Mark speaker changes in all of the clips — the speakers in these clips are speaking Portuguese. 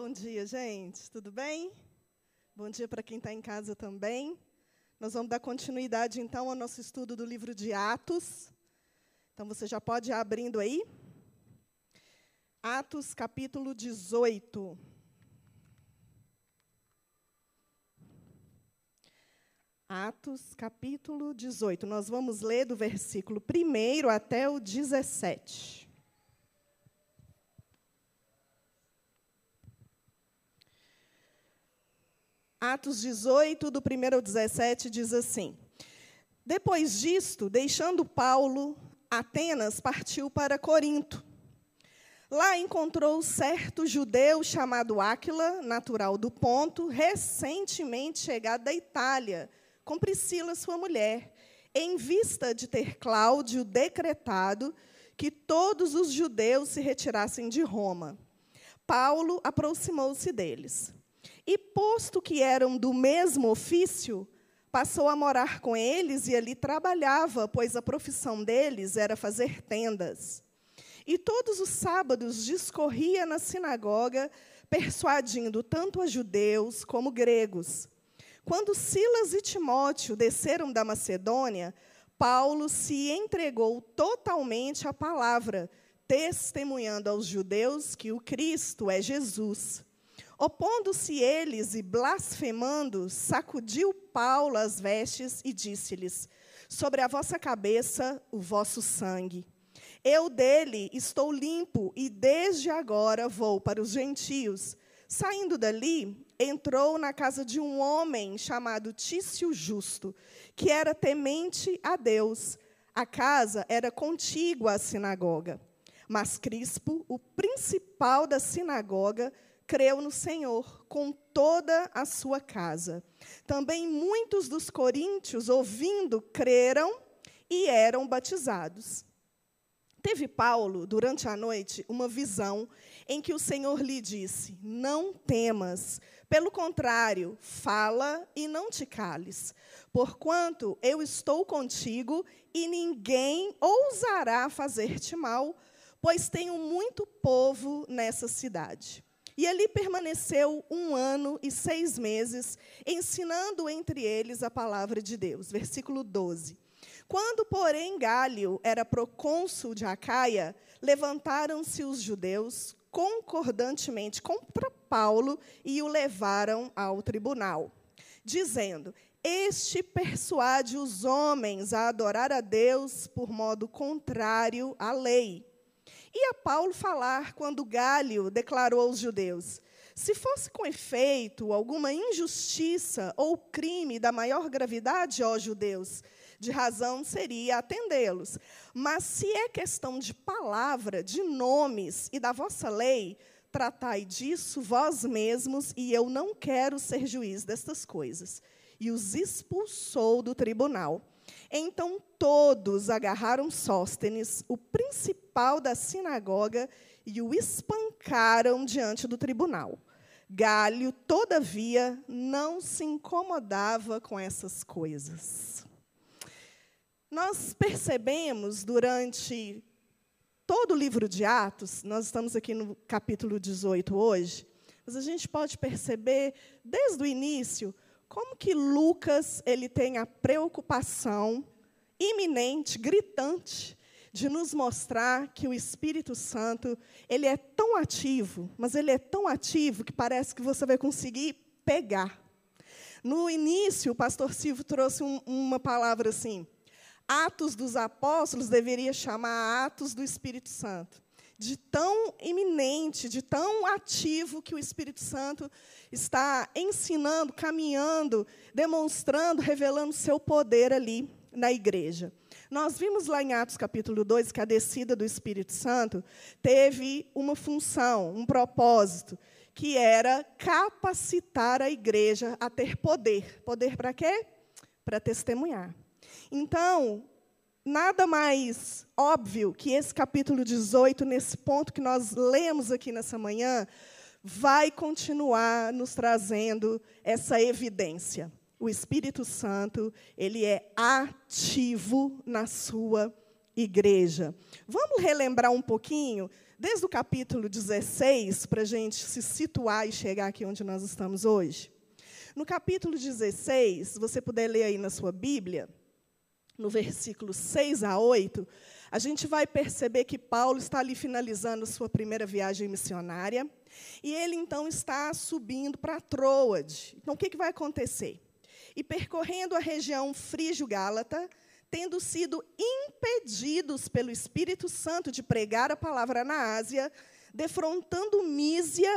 Speaker 1: Bom dia, gente. Tudo bem? Bom dia para quem está em casa também. Nós vamos dar continuidade, então, ao nosso estudo do livro de Atos. Então, você já pode ir abrindo aí. Atos, capítulo 18. Atos, capítulo 18. Nós vamos ler do versículo 1 até o 17. Atos 18, do 1 ao 17, diz assim: Depois disto, deixando Paulo Atenas, partiu para Corinto. Lá encontrou certo judeu chamado Áquila, natural do Ponto, recentemente chegado da Itália, com Priscila, sua mulher, em vista de ter Cláudio decretado que todos os judeus se retirassem de Roma. Paulo aproximou-se deles. E, posto que eram do mesmo ofício, passou a morar com eles e ali trabalhava, pois a profissão deles era fazer tendas. E todos os sábados discorria na sinagoga, persuadindo tanto a judeus como gregos. Quando Silas e Timóteo desceram da Macedônia, Paulo se entregou totalmente à palavra, testemunhando aos judeus que o Cristo é Jesus. Opondo-se eles e blasfemando, sacudiu Paulo as vestes e disse-lhes: Sobre a vossa cabeça o vosso sangue. Eu dele estou limpo e desde agora vou para os gentios. Saindo dali, entrou na casa de um homem chamado Tício Justo, que era temente a Deus. A casa era contígua à sinagoga. Mas Crispo, o principal da sinagoga, creu no Senhor com toda a sua casa. Também muitos dos coríntios, ouvindo, creram e eram batizados. Teve Paulo, durante a noite, uma visão em que o Senhor lhe disse: Não temas, pelo contrário, fala e não te cales, porquanto eu estou contigo e ninguém ousará fazer-te mal, pois tenho muito povo nessa cidade. E ali permaneceu um ano e seis meses, ensinando entre eles a palavra de Deus. Versículo 12. Quando, porém, Gálio era procônsul de Acaia, levantaram-se os judeus concordantemente contra Paulo e o levaram ao tribunal, dizendo: Este persuade os homens a adorar a Deus por modo contrário à lei. E a Paulo falar quando Gálio declarou aos judeus: se fosse com efeito alguma injustiça ou crime da maior gravidade, ó judeus, de razão seria atendê-los. Mas se é questão de palavra, de nomes e da vossa lei, tratai disso vós mesmos, e eu não quero ser juiz destas coisas. E os expulsou do tribunal. Então todos agarraram Sóstenes, o principal da sinagoga, e o espancaram diante do tribunal. Galho, todavia, não se incomodava com essas coisas. Nós percebemos durante todo o livro de Atos, nós estamos aqui no capítulo 18 hoje, mas a gente pode perceber desde o início como que Lucas ele tem a preocupação iminente, gritante, de nos mostrar que o Espírito Santo ele é tão ativo, mas ele é tão ativo que parece que você vai conseguir pegar. No início, o pastor Silvio trouxe um, uma palavra assim: Atos dos Apóstolos deveria chamar Atos do Espírito Santo de tão iminente, de tão ativo que o Espírito Santo está ensinando, caminhando, demonstrando, revelando seu poder ali na igreja. Nós vimos lá em Atos capítulo 2 que a descida do Espírito Santo teve uma função, um propósito, que era capacitar a igreja a ter poder. Poder para quê? Para testemunhar. Então, nada mais óbvio que esse capítulo 18, nesse ponto que nós lemos aqui nessa manhã, vai continuar nos trazendo essa evidência. O Espírito Santo, ele é ativo na sua igreja. Vamos relembrar um pouquinho desde o capítulo 16, para a gente se situar e chegar aqui onde nós estamos hoje. No capítulo 16, se você puder ler aí na sua Bíblia, no versículo 6 a 8, a gente vai perceber que Paulo está ali finalizando sua primeira viagem missionária, e ele então está subindo para Troade. Então, o que, que vai acontecer? E percorrendo a região frígio-gálata, tendo sido impedidos pelo Espírito Santo de pregar a palavra na Ásia, defrontando Mísia,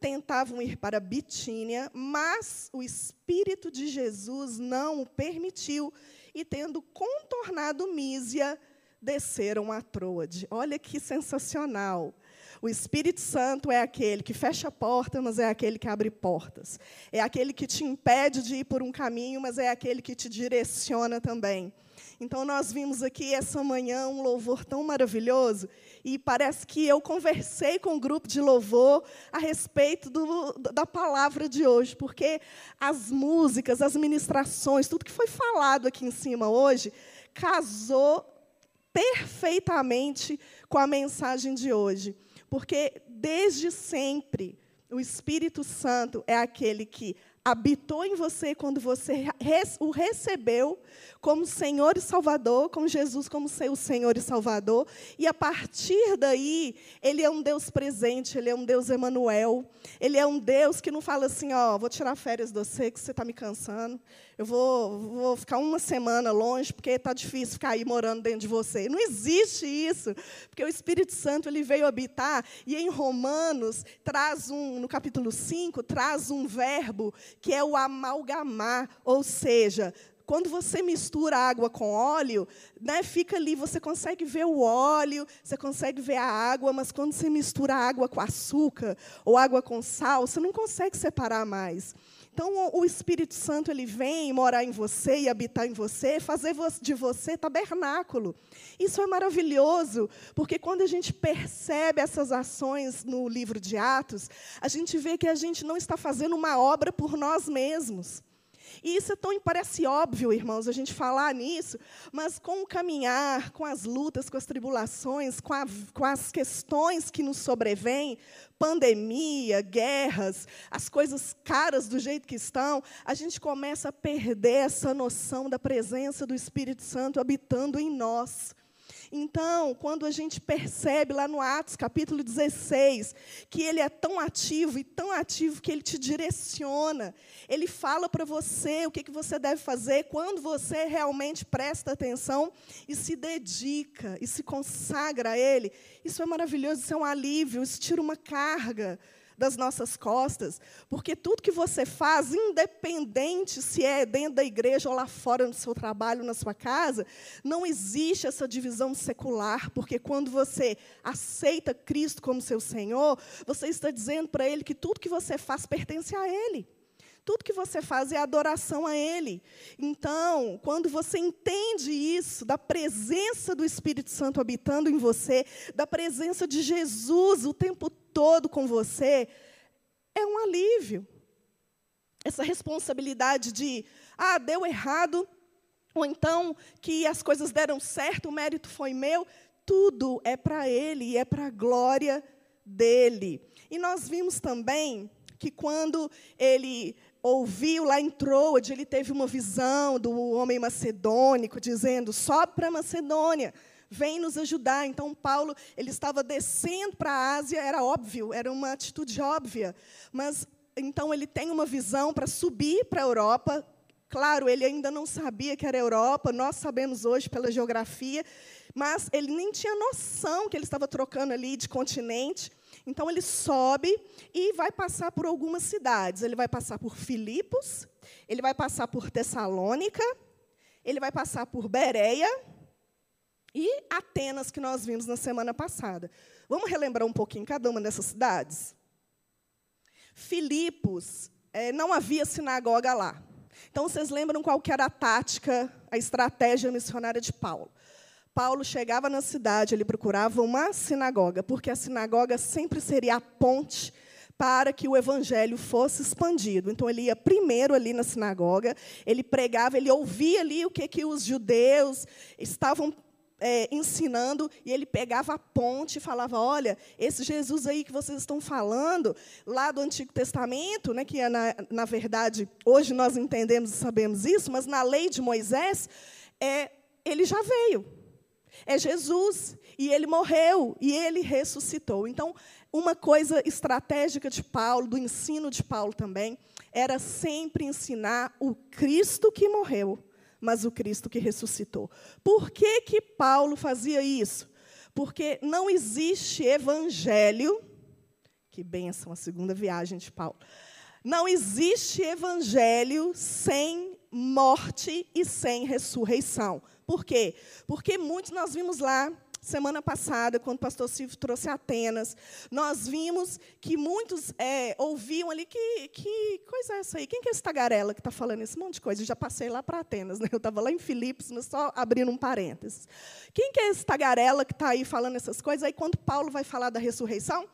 Speaker 1: tentavam ir para Bitínia, mas o Espírito de Jesus não o permitiu, e tendo contornado Mísia, desceram a Troade. Olha que sensacional. O Espírito Santo é aquele que fecha a porta, mas é aquele que abre portas. É aquele que te impede de ir por um caminho, mas é aquele que te direciona também. Então, nós vimos aqui essa manhã um louvor tão maravilhoso, e parece que eu conversei com o um grupo de louvor a respeito do, da palavra de hoje, porque as músicas, as ministrações, tudo que foi falado aqui em cima hoje, casou perfeitamente com a mensagem de hoje. Porque desde sempre o Espírito Santo é aquele que habitou em você quando você o recebeu como Senhor e Salvador, com Jesus como seu Senhor e Salvador, e a partir daí, ele é um Deus presente, ele é um Deus Emanuel, ele é um Deus que não fala assim, ó, vou tirar férias de você que você está me cansando, eu vou, vou ficar uma semana longe porque está difícil ficar aí morando dentro de você. Não existe isso, porque o Espírito Santo ele veio habitar e em Romanos traz um, no capítulo 5, traz um verbo que é o amalgamar, ou seja, quando você mistura água com óleo, né, fica ali, você consegue ver o óleo, você consegue ver a água, mas quando você mistura água com açúcar ou água com sal, você não consegue separar mais. Então, o Espírito Santo ele vem morar em você e habitar em você, fazer de você tabernáculo. Isso é maravilhoso, porque quando a gente percebe essas ações no livro de Atos, a gente vê que a gente não está fazendo uma obra por nós mesmos. E isso é tão, parece óbvio, irmãos, a gente falar nisso, mas com o caminhar, com as lutas, com as tribulações, com, a, com as questões que nos sobrevêm, pandemia, guerras, as coisas caras do jeito que estão, a gente começa a perder essa noção da presença do Espírito Santo habitando em nós. Então, quando a gente percebe lá no Atos, capítulo 16, que ele é tão ativo e tão ativo que ele te direciona, ele fala para você o que, que você deve fazer quando você realmente presta atenção e se dedica e se consagra a ele. Isso é maravilhoso, isso é um alívio, isso tira uma carga das nossas costas, porque tudo que você faz, independente se é dentro da igreja ou lá fora no seu trabalho, na sua casa, não existe essa divisão secular, porque quando você aceita Cristo como seu Senhor, você está dizendo para Ele que tudo que você faz pertence a Ele. Tudo que você faz é adoração a Ele. Então, quando você entende isso, da presença do Espírito Santo habitando em você, da presença de Jesus o tempo todo com você, é um alívio. Essa responsabilidade de, ah, deu errado, ou então que as coisas deram certo, o mérito foi meu, tudo é para Ele e é para a glória dele. E nós vimos também que quando ele ouviu lá em Troade, ele teve uma visão do homem macedônico dizendo: sobe para Macedônia, vem nos ajudar. Então Paulo ele estava descendo para a Ásia, era óbvio, era uma atitude óbvia, mas então ele tem uma visão para subir para a Europa. Claro, ele ainda não sabia que era Europa, nós sabemos hoje pela geografia, mas ele nem tinha noção que ele estava trocando ali de continente. Então ele sobe e vai passar por algumas cidades. Ele vai passar por Filipos, ele vai passar por Tessalônica, ele vai passar por Bereia e Atenas, que nós vimos na semana passada. Vamos relembrar um pouquinho cada uma dessas cidades? Filipos, é, não havia sinagoga lá. Então, vocês lembram qual era a tática, a estratégia missionária de Paulo? Paulo chegava na cidade, ele procurava uma sinagoga, porque a sinagoga sempre seria a ponte para que o evangelho fosse expandido. Então ele ia primeiro ali na sinagoga, ele pregava, ele ouvia ali o que que os judeus estavam é, ensinando e ele pegava a ponte e falava: Olha, esse Jesus aí que vocês estão falando, lá do Antigo Testamento, né, que é na, na verdade, hoje nós entendemos e sabemos isso, mas na lei de Moisés, é, ele já veio. É Jesus, e ele morreu, e ele ressuscitou. Então, uma coisa estratégica de Paulo, do ensino de Paulo também, era sempre ensinar o Cristo que morreu mas o Cristo que ressuscitou. Por que, que Paulo fazia isso? Porque não existe evangelho, que benção a segunda viagem de Paulo. Não existe evangelho sem morte e sem ressurreição. Por quê? Porque muitos nós vimos lá semana passada, quando o pastor Silvio trouxe Atenas, nós vimos que muitos é, ouviam ali que, que coisa é essa aí? Quem que é esse tagarela que está falando esse monte de coisa? Eu já passei lá para Atenas, né? eu estava lá em Filipos, mas só abrindo um parênteses. Quem que é esse tagarela que está aí falando essas coisas? Aí, quando Paulo vai falar da ressurreição,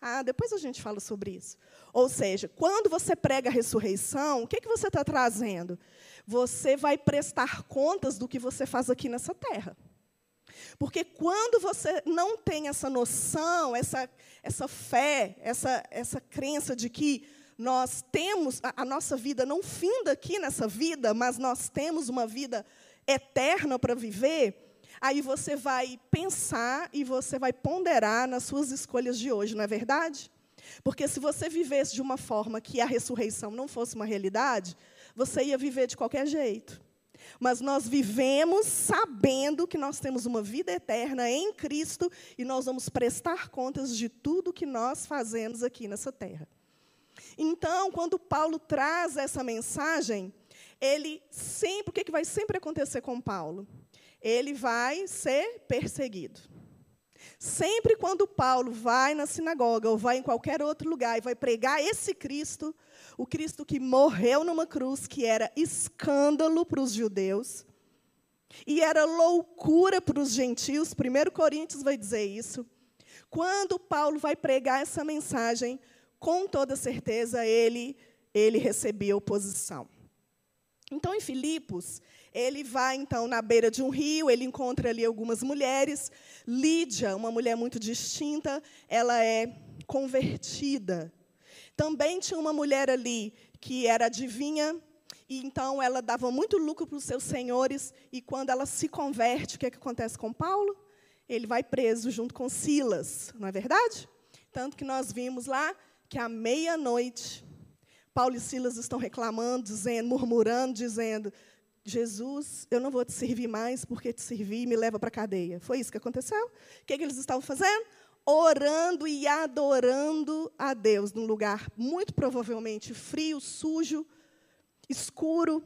Speaker 1: ah, depois a gente fala sobre isso. Ou seja, quando você prega a ressurreição, o que, que você está trazendo? Você vai prestar contas do que você faz aqui nessa terra. Porque quando você não tem essa noção, essa, essa fé, essa, essa crença de que nós temos, a, a nossa vida não finda aqui nessa vida, mas nós temos uma vida eterna para viver, aí você vai pensar e você vai ponderar nas suas escolhas de hoje, não é verdade? Porque se você vivesse de uma forma que a ressurreição não fosse uma realidade, você ia viver de qualquer jeito. Mas nós vivemos sabendo que nós temos uma vida eterna em Cristo e nós vamos prestar contas de tudo que nós fazemos aqui nessa terra. Então, quando Paulo traz essa mensagem, ele sempre, o que, que vai sempre acontecer com Paulo? Ele vai ser perseguido. Sempre quando Paulo vai na sinagoga ou vai em qualquer outro lugar e vai pregar esse Cristo, o Cristo que morreu numa cruz, que era escândalo para os judeus, e era loucura para os gentios, 1 Coríntios vai dizer isso. Quando Paulo vai pregar essa mensagem, com toda certeza ele, ele recebia oposição. Então, em Filipos, ele vai então na beira de um rio, ele encontra ali algumas mulheres. Lídia, uma mulher muito distinta, ela é convertida. Também tinha uma mulher ali que era adivinha, e então ela dava muito lucro para os seus senhores, e quando ela se converte, o que, é que acontece com Paulo? Ele vai preso junto com Silas, não é verdade? Tanto que nós vimos lá que à meia-noite, Paulo e Silas estão reclamando, dizendo, murmurando, dizendo: Jesus, eu não vou te servir mais porque te servi e me leva para a cadeia. Foi isso que aconteceu? O que, é que eles estavam fazendo? Orando e adorando a Deus, num lugar muito provavelmente frio, sujo, escuro.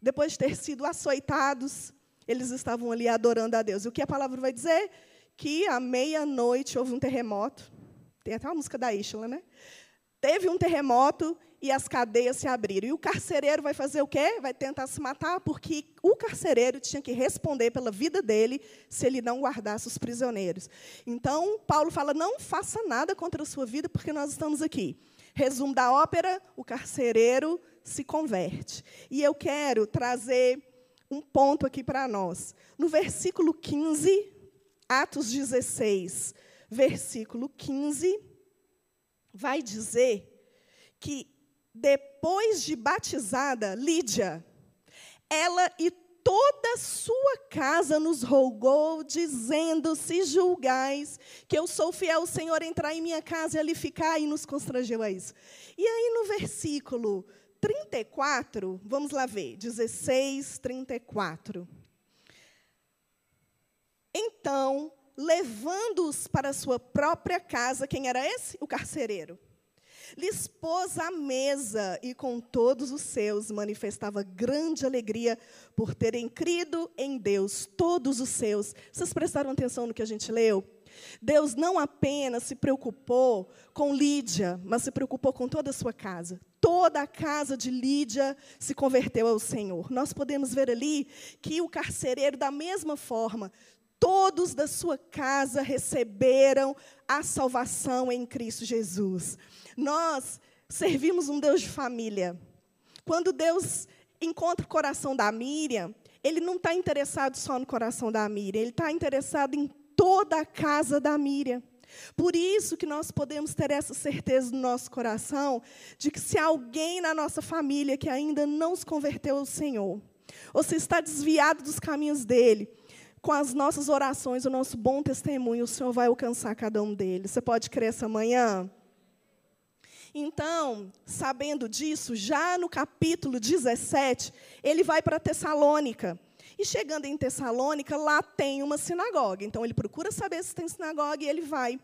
Speaker 1: Depois de ter sido açoitados, eles estavam ali adorando a Deus. E o que a palavra vai dizer? Que à meia-noite houve um terremoto. Tem até uma música da Ishla, né? Teve um terremoto e as cadeias se abriram. E o carcereiro vai fazer o quê? Vai tentar se matar, porque o carcereiro tinha que responder pela vida dele se ele não guardasse os prisioneiros. Então, Paulo fala: não faça nada contra a sua vida, porque nós estamos aqui. Resumo da ópera: o carcereiro se converte. E eu quero trazer um ponto aqui para nós. No versículo 15, Atos 16, versículo 15, vai dizer que depois de batizada, Lídia, ela e toda sua casa nos rogou, dizendo: Se julgais que eu sou fiel ao Senhor, entrar em minha casa e ali ficar, e nos constrangeu a isso. E aí, no versículo 34, vamos lá ver, 16, 34. Então, levando-os para sua própria casa, quem era esse? O carcereiro lhes pôs à mesa e com todos os seus manifestava grande alegria por terem crido em Deus, todos os seus. Vocês prestaram atenção no que a gente leu? Deus não apenas se preocupou com Lídia, mas se preocupou com toda a sua casa. Toda a casa de Lídia se converteu ao Senhor. Nós podemos ver ali que o carcereiro, da mesma forma, todos da sua casa receberam a salvação em Cristo Jesus. Nós servimos um Deus de família. Quando Deus encontra o coração da Miriam, ele não está interessado só no coração da Miriam, ele está interessado em toda a casa da Miriam. Por isso que nós podemos ter essa certeza no nosso coração de que se alguém na nossa família que ainda não se converteu ao Senhor, ou se está desviado dos caminhos dele, com as nossas orações, o nosso bom testemunho, o Senhor vai alcançar cada um deles. Você pode crer essa manhã? Então, sabendo disso, já no capítulo 17, ele vai para Tessalônica. E chegando em Tessalônica, lá tem uma sinagoga. Então, ele procura saber se tem sinagoga e ele vai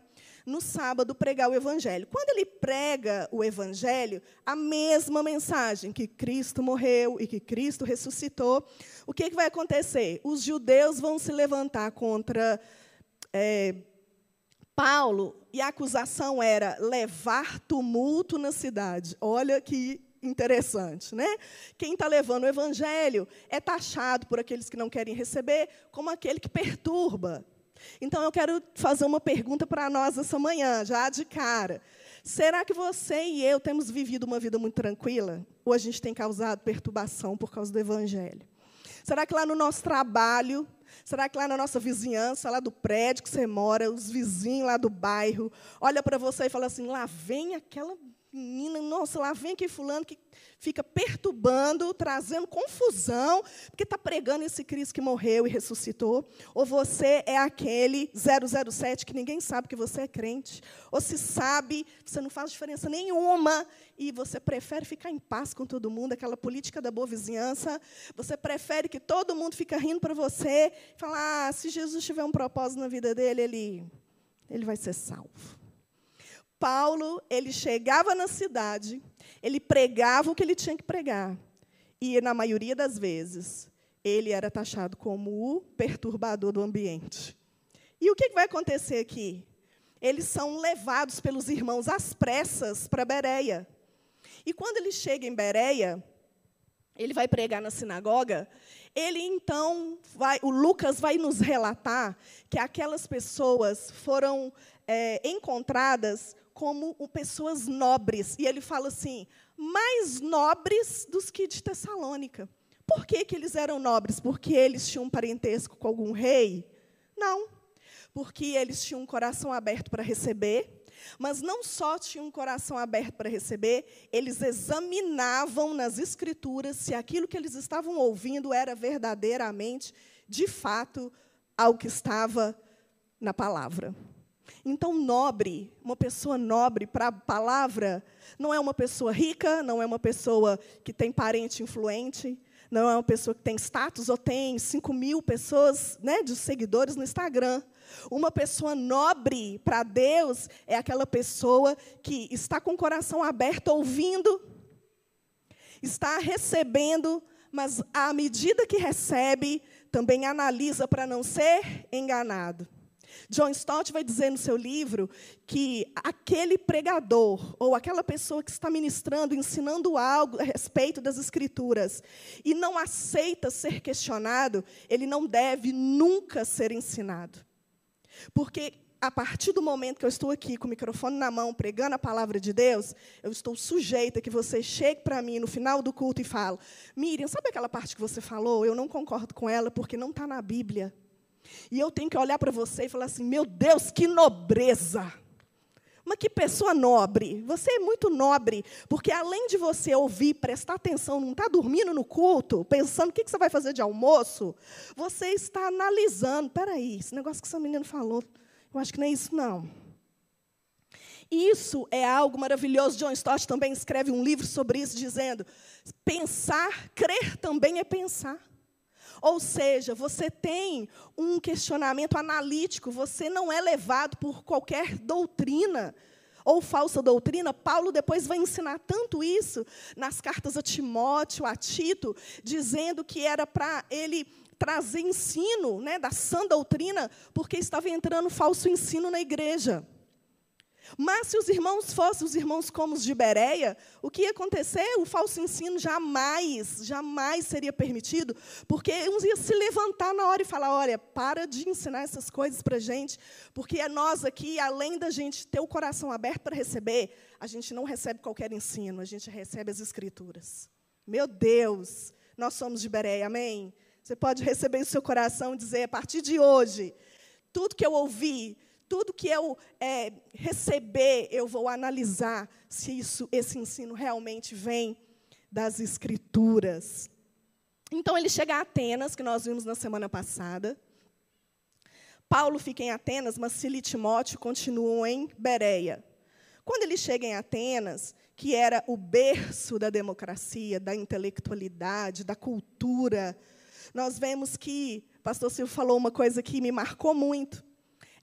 Speaker 1: no sábado pregar o evangelho. Quando ele prega o evangelho, a mesma mensagem que Cristo morreu e que Cristo ressuscitou, o que, que vai acontecer? Os judeus vão se levantar contra é, Paulo e a acusação era levar tumulto na cidade. Olha que interessante, né? Quem está levando o evangelho é taxado por aqueles que não querem receber como aquele que perturba, então eu quero fazer uma pergunta para nós essa manhã, já de cara. Será que você e eu temos vivido uma vida muito tranquila? Ou a gente tem causado perturbação por causa do Evangelho? Será que lá no nosso trabalho, será que lá na nossa vizinhança, lá do prédio que você mora, os vizinhos lá do bairro, olha para você e fala assim: lá vem aquela menina, nossa, lá vem aquele fulano que fica perturbando, trazendo confusão, porque está pregando esse Cristo que morreu e ressuscitou. Ou você é aquele 007 que ninguém sabe que você é crente. Ou se sabe, você não faz diferença nenhuma e você prefere ficar em paz com todo mundo, aquela política da boa vizinhança. Você prefere que todo mundo fique rindo para você, falar: ah, se Jesus tiver um propósito na vida dele, ele, ele vai ser salvo. Paulo, ele chegava na cidade, ele pregava o que ele tinha que pregar. E, na maioria das vezes, ele era taxado como o perturbador do ambiente. E o que vai acontecer aqui? Eles são levados pelos irmãos às pressas para Bereia. E quando ele chega em Bereia, ele vai pregar na sinagoga, ele então vai, o Lucas vai nos relatar que aquelas pessoas foram é, encontradas como pessoas nobres. E ele fala assim: mais nobres dos que de Tessalônica. Por que, que eles eram nobres? Porque eles tinham um parentesco com algum rei? Não. Porque eles tinham um coração aberto para receber, mas não só tinham um coração aberto para receber, eles examinavam nas escrituras se aquilo que eles estavam ouvindo era verdadeiramente, de fato, ao que estava na palavra. Então, nobre, uma pessoa nobre para a palavra, não é uma pessoa rica, não é uma pessoa que tem parente influente, não é uma pessoa que tem status ou tem 5 mil pessoas né, de seguidores no Instagram. Uma pessoa nobre para Deus é aquela pessoa que está com o coração aberto, ouvindo, está recebendo, mas à medida que recebe, também analisa para não ser enganado. John Stott vai dizer no seu livro que aquele pregador, ou aquela pessoa que está ministrando, ensinando algo a respeito das Escrituras, e não aceita ser questionado, ele não deve nunca ser ensinado. Porque a partir do momento que eu estou aqui com o microfone na mão, pregando a palavra de Deus, eu estou sujeita que você chegue para mim no final do culto e fale: Miriam, sabe aquela parte que você falou? Eu não concordo com ela porque não está na Bíblia. E eu tenho que olhar para você e falar assim: meu Deus, que nobreza! Mas que pessoa nobre! Você é muito nobre, porque além de você ouvir, prestar atenção, não está dormindo no culto, pensando o que você vai fazer de almoço, você está analisando. Peraí, esse negócio que essa menina falou, eu acho que não é isso, não. Isso é algo maravilhoso. John Stott também escreve um livro sobre isso, dizendo: pensar, crer também é pensar. Ou seja, você tem um questionamento analítico, você não é levado por qualquer doutrina ou falsa doutrina. Paulo depois vai ensinar tanto isso nas cartas a Timóteo, a Tito, dizendo que era para ele trazer ensino né, da sã doutrina, porque estava entrando falso ensino na igreja. Mas se os irmãos fossem os irmãos como os de Bereia, o que ia acontecer? O falso ensino jamais, jamais seria permitido, porque uns iam se levantar na hora e falar: olha, para de ensinar essas coisas para a gente, porque é nós aqui, além da gente ter o coração aberto para receber, a gente não recebe qualquer ensino, a gente recebe as escrituras. Meu Deus, nós somos de Bereia, amém? Você pode receber em seu coração e dizer, a partir de hoje, tudo que eu ouvi, tudo que eu é, receber, eu vou analisar se isso, esse ensino realmente vem das Escrituras. Então ele chega a Atenas, que nós vimos na semana passada. Paulo fica em Atenas, mas Sila e Timóteo continuam em Bereia. Quando ele chega em Atenas, que era o berço da democracia, da intelectualidade, da cultura, nós vemos que, pastor Silvio falou uma coisa que me marcou muito.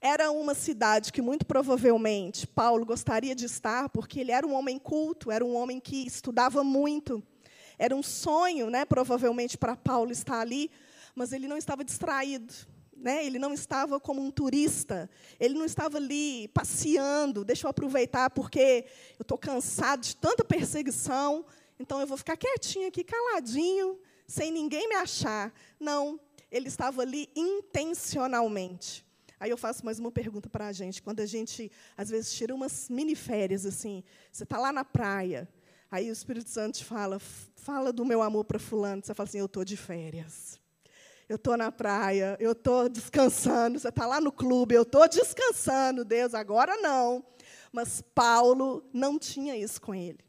Speaker 1: Era uma cidade que muito provavelmente Paulo gostaria de estar, porque ele era um homem culto, era um homem que estudava muito. Era um sonho, né, provavelmente, para Paulo estar ali, mas ele não estava distraído. Né? Ele não estava como um turista, ele não estava ali passeando. Deixa eu aproveitar porque eu estou cansado de tanta perseguição, então eu vou ficar quietinho aqui, caladinho, sem ninguém me achar. Não, ele estava ali intencionalmente. Aí eu faço mais uma pergunta para a gente. Quando a gente, às vezes, tira umas mini férias, assim, você está lá na praia, aí o Espírito Santo te fala, fala do meu amor para fulano. Você fala assim, eu estou de férias. Eu estou na praia, eu estou descansando. Você está lá no clube, eu estou descansando. Deus, agora não. Mas Paulo não tinha isso com ele.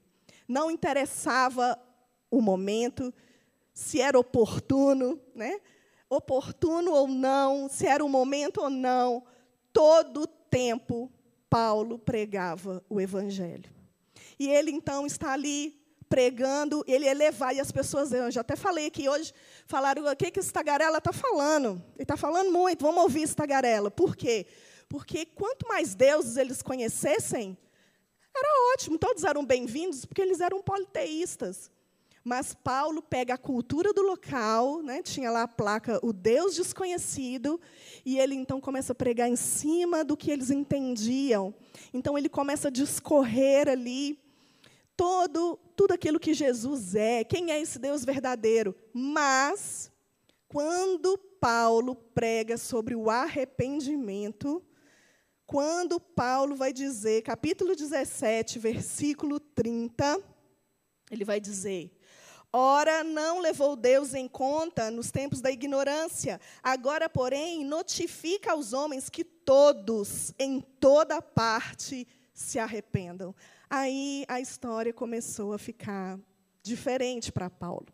Speaker 1: Não interessava o momento, se era oportuno, né? Oportuno ou não, se era o momento ou não, todo o tempo Paulo pregava o evangelho. E ele então está ali pregando, ele ia levar, e as pessoas, eu já até falei aqui hoje, falaram, o que, que esse tagarela está falando? Ele está falando muito, vamos ouvir esse tagarela. Por quê? Porque quanto mais deuses eles conhecessem, era ótimo, todos eram bem-vindos, porque eles eram politeístas. Mas Paulo pega a cultura do local, né, tinha lá a placa O Deus Desconhecido, e ele então começa a pregar em cima do que eles entendiam. Então ele começa a discorrer ali todo, tudo aquilo que Jesus é, quem é esse Deus verdadeiro. Mas, quando Paulo prega sobre o arrependimento, quando Paulo vai dizer, capítulo 17, versículo 30, ele vai dizer: Ora, não levou Deus em conta nos tempos da ignorância. Agora, porém, notifica aos homens que todos, em toda parte, se arrependam. Aí a história começou a ficar diferente para Paulo.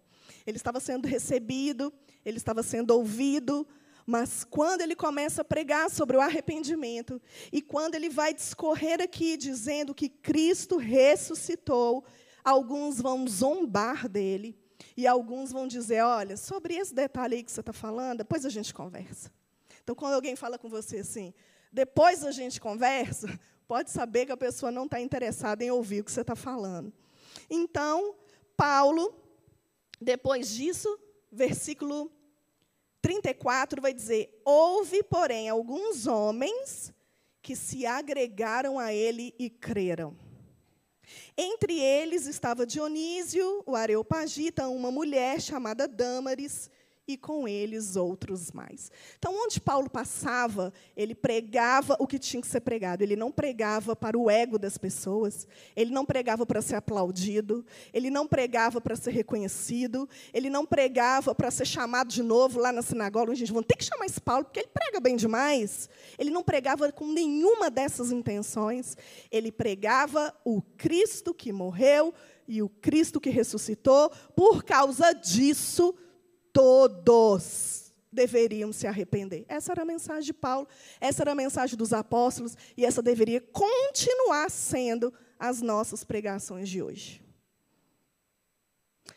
Speaker 1: Ele estava sendo recebido, ele estava sendo ouvido, mas quando ele começa a pregar sobre o arrependimento, e quando ele vai discorrer aqui dizendo que Cristo ressuscitou, alguns vão zombar dele, e alguns vão dizer: olha, sobre esse detalhe aí que você está falando, depois a gente conversa. Então, quando alguém fala com você assim, depois a gente conversa, pode saber que a pessoa não está interessada em ouvir o que você está falando. Então, Paulo, depois disso, versículo 34 vai dizer: Houve, porém, alguns homens que se agregaram a ele e creram. Entre eles estava Dionísio, o Areopagita, uma mulher chamada Dâmaris, e com eles outros mais. Então, onde Paulo passava, ele pregava o que tinha que ser pregado. Ele não pregava para o ego das pessoas, ele não pregava para ser aplaudido, ele não pregava para ser reconhecido, ele não pregava para ser chamado de novo lá na sinagoga. A gente vai ter que chamar esse Paulo, porque ele prega bem demais. Ele não pregava com nenhuma dessas intenções. Ele pregava o Cristo que morreu e o Cristo que ressuscitou. Por causa disso, todos deveriam se arrepender. Essa era a mensagem de Paulo, essa era a mensagem dos apóstolos, e essa deveria continuar sendo as nossas pregações de hoje.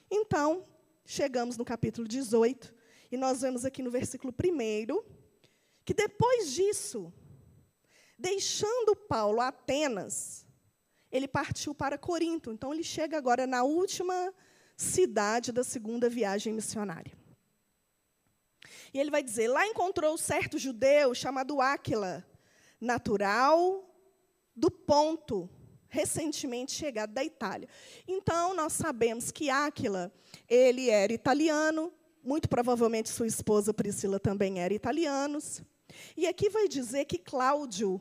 Speaker 1: Então, chegamos no capítulo 18, e nós vemos aqui no versículo 1 que depois disso, deixando Paulo Atenas, ele partiu para Corinto. Então, ele chega agora na última cidade da segunda viagem missionária. E ele vai dizer: lá encontrou certo judeu chamado Áquila, natural do ponto, recentemente chegado da Itália. Então, nós sabemos que Áquila, ele era italiano, muito provavelmente sua esposa Priscila também era italianos. E aqui vai dizer que Cláudio,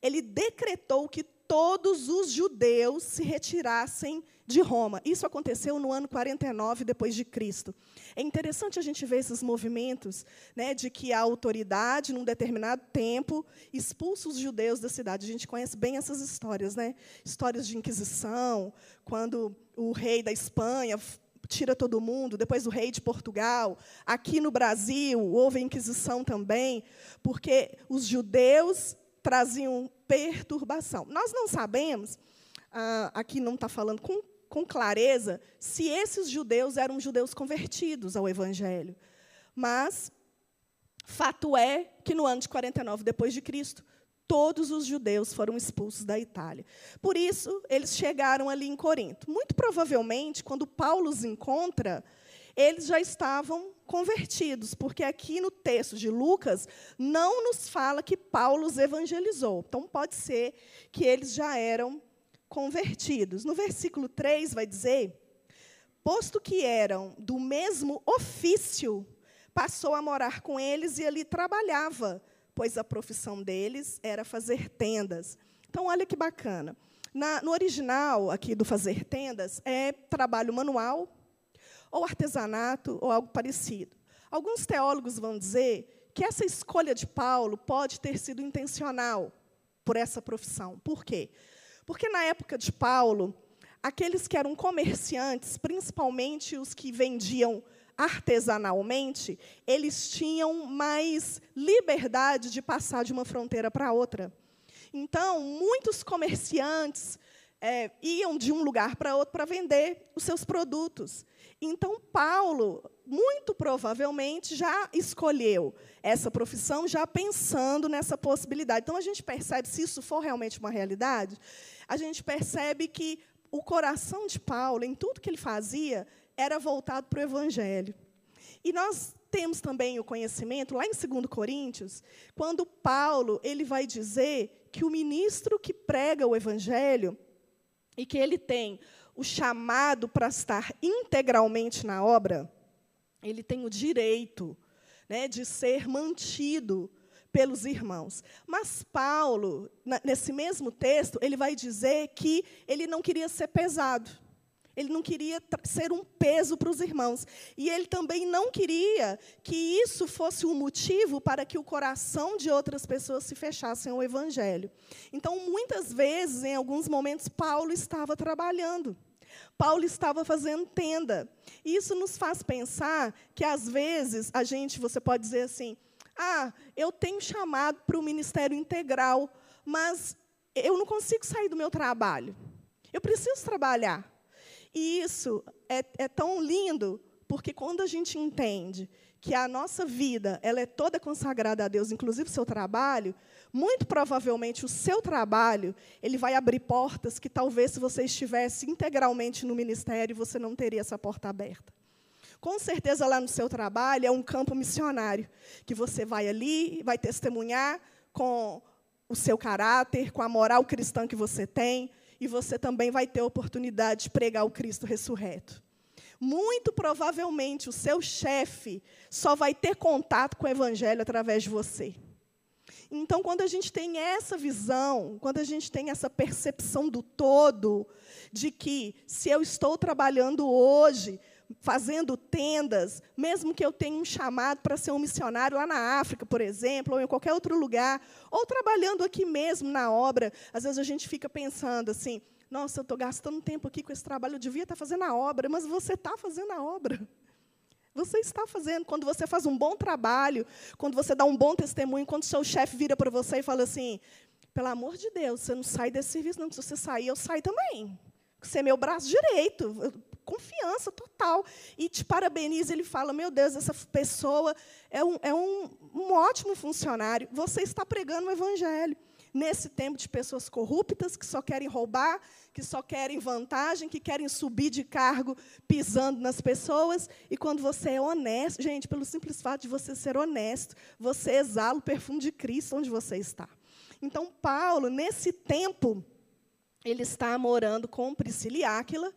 Speaker 1: ele decretou que todos os judeus se retirassem de Roma. Isso aconteceu no ano 49 depois de Cristo. É interessante a gente ver esses movimentos, né, de que a autoridade, num determinado tempo, expulsa os judeus da cidade. A gente conhece bem essas histórias, né? Histórias de Inquisição, quando o rei da Espanha tira todo mundo, depois o rei de Portugal. Aqui no Brasil houve Inquisição também, porque os judeus traziam perturbação. Nós não sabemos, ah, aqui não está falando com, com clareza, se esses judeus eram judeus convertidos ao Evangelho. Mas, fato é que no ano de 49 depois de Cristo, todos os judeus foram expulsos da Itália. Por isso, eles chegaram ali em Corinto. Muito provavelmente, quando Paulo os encontra, eles já estavam convertidos, porque aqui no texto de Lucas não nos fala que Paulo os evangelizou. Então, pode ser que eles já eram convertidos. No versículo 3 vai dizer: posto que eram do mesmo ofício, passou a morar com eles e ali trabalhava, pois a profissão deles era fazer tendas. Então, olha que bacana. Na, no original aqui do fazer tendas, é trabalho manual, ou artesanato, ou algo parecido. Alguns teólogos vão dizer que essa escolha de Paulo pode ter sido intencional por essa profissão. Por quê? Porque na época de Paulo, aqueles que eram comerciantes, principalmente os que vendiam artesanalmente, eles tinham mais liberdade de passar de uma fronteira para outra. Então, muitos comerciantes é, iam de um lugar para outro para vender os seus produtos. Então, Paulo, muito provavelmente, já escolheu essa profissão, já pensando nessa possibilidade. Então, a gente percebe, se isso for realmente uma realidade, a gente percebe que o coração de Paulo, em tudo que ele fazia, era voltado para o Evangelho. E nós temos também o conhecimento, lá em 2 Coríntios, quando Paulo ele vai dizer que o ministro que prega o Evangelho, e que ele tem o chamado para estar integralmente na obra, ele tem o direito né, de ser mantido pelos irmãos. Mas Paulo, nesse mesmo texto, ele vai dizer que ele não queria ser pesado. Ele não queria ser um peso para os irmãos. E ele também não queria que isso fosse um motivo para que o coração de outras pessoas se fechassem ao Evangelho. Então, muitas vezes, em alguns momentos, Paulo estava trabalhando. Paulo estava fazendo tenda. E isso nos faz pensar que, às vezes, a gente, você pode dizer assim, ah, eu tenho chamado para o ministério integral, mas eu não consigo sair do meu trabalho. Eu preciso trabalhar. E isso é, é tão lindo, porque quando a gente entende que a nossa vida ela é toda consagrada a Deus, inclusive o seu trabalho, muito provavelmente o seu trabalho ele vai abrir portas que talvez se você estivesse integralmente no ministério você não teria essa porta aberta. Com certeza lá no seu trabalho é um campo missionário que você vai ali, vai testemunhar com o seu caráter, com a moral cristã que você tem, e você também vai ter a oportunidade de pregar o Cristo ressurreto. Muito provavelmente o seu chefe só vai ter contato com o evangelho através de você. Então, quando a gente tem essa visão, quando a gente tem essa percepção do todo, de que se eu estou trabalhando hoje, fazendo tendas, mesmo que eu tenha um chamado para ser um missionário lá na África, por exemplo, ou em qualquer outro lugar, ou trabalhando aqui mesmo na obra, às vezes a gente fica pensando assim: nossa, eu estou gastando tempo aqui com esse trabalho, eu devia estar fazendo a obra, mas você está fazendo a obra. Você está fazendo. Quando você faz um bom trabalho, quando você dá um bom testemunho, quando seu chefe vira para você e fala assim: pelo amor de Deus, você não sai desse serviço, não. Se você sair, eu saio também. Você é meu braço direito confiança total. E te parabeniza, ele fala: Meu Deus, essa pessoa é um, é um, um ótimo funcionário. Você está pregando o evangelho. Nesse tempo de pessoas corruptas que só querem roubar, que só querem vantagem, que querem subir de cargo pisando nas pessoas. E quando você é honesto, gente, pelo simples fato de você ser honesto, você exala o perfume de Cristo onde você está. Então, Paulo, nesse tempo, ele está morando com Priscila e Áquila,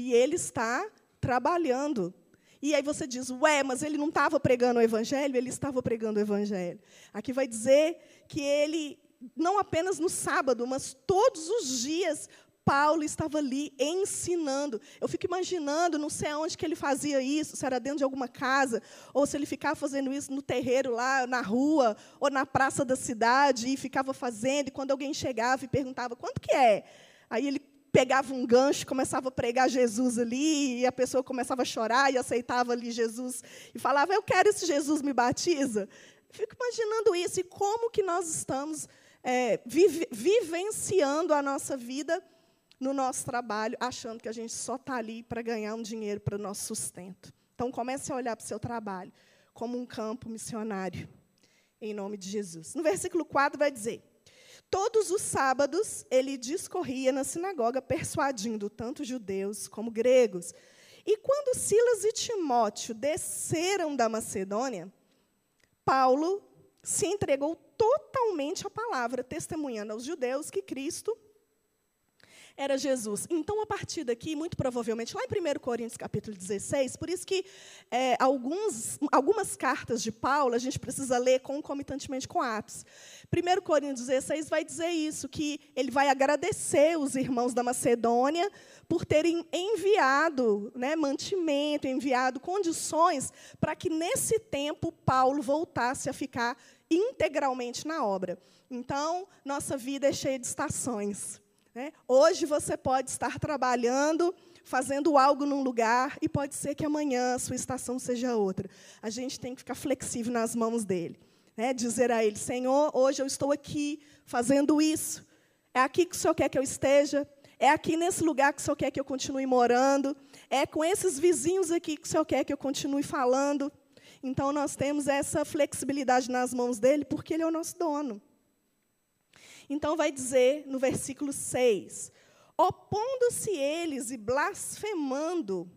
Speaker 1: e ele está trabalhando. E aí você diz, ué, mas ele não estava pregando o evangelho? Ele estava pregando o evangelho. Aqui vai dizer que ele, não apenas no sábado, mas todos os dias, Paulo estava ali ensinando. Eu fico imaginando, não sei aonde que ele fazia isso, se era dentro de alguma casa, ou se ele ficava fazendo isso no terreiro lá, na rua, ou na praça da cidade, e ficava fazendo, e quando alguém chegava e perguntava, quanto que é? Aí ele pegava um gancho, começava a pregar Jesus ali, e a pessoa começava a chorar e aceitava ali Jesus, e falava, eu quero esse Jesus me batiza. Fico imaginando isso, e como que nós estamos é, vive, vivenciando a nossa vida no nosso trabalho, achando que a gente só está ali para ganhar um dinheiro para o nosso sustento. Então, comece a olhar para o seu trabalho como um campo missionário, em nome de Jesus. No versículo 4 vai dizer: Todos os sábados ele discorria na sinagoga, persuadindo tanto judeus como gregos. E quando Silas e Timóteo desceram da Macedônia, Paulo se entregou totalmente à palavra, testemunhando aos judeus que Cristo era Jesus. Então, a partir daqui, muito provavelmente, lá em 1 Coríntios capítulo 16, por isso que é, alguns, algumas cartas de Paulo a gente precisa ler concomitantemente com Atos. 1 Coríntios 16 vai dizer isso, que ele vai agradecer os irmãos da Macedônia por terem enviado né, mantimento, enviado condições para que, nesse tempo, Paulo voltasse a ficar integralmente na obra. Então, nossa vida é cheia de estações. Né? Hoje você pode estar trabalhando, fazendo algo num lugar, e pode ser que amanhã a sua estação seja outra. A gente tem que ficar flexível nas mãos dele. Né? Dizer a ele: Senhor, hoje eu estou aqui fazendo isso. É aqui que o Senhor quer que eu esteja. É aqui nesse lugar que o Senhor quer que eu continue morando. É com esses vizinhos aqui que o Senhor quer que eu continue falando. Então, nós temos essa flexibilidade nas mãos dele, porque ele é o nosso dono. Então, vai dizer no versículo 6: Opondo-se eles e blasfemando,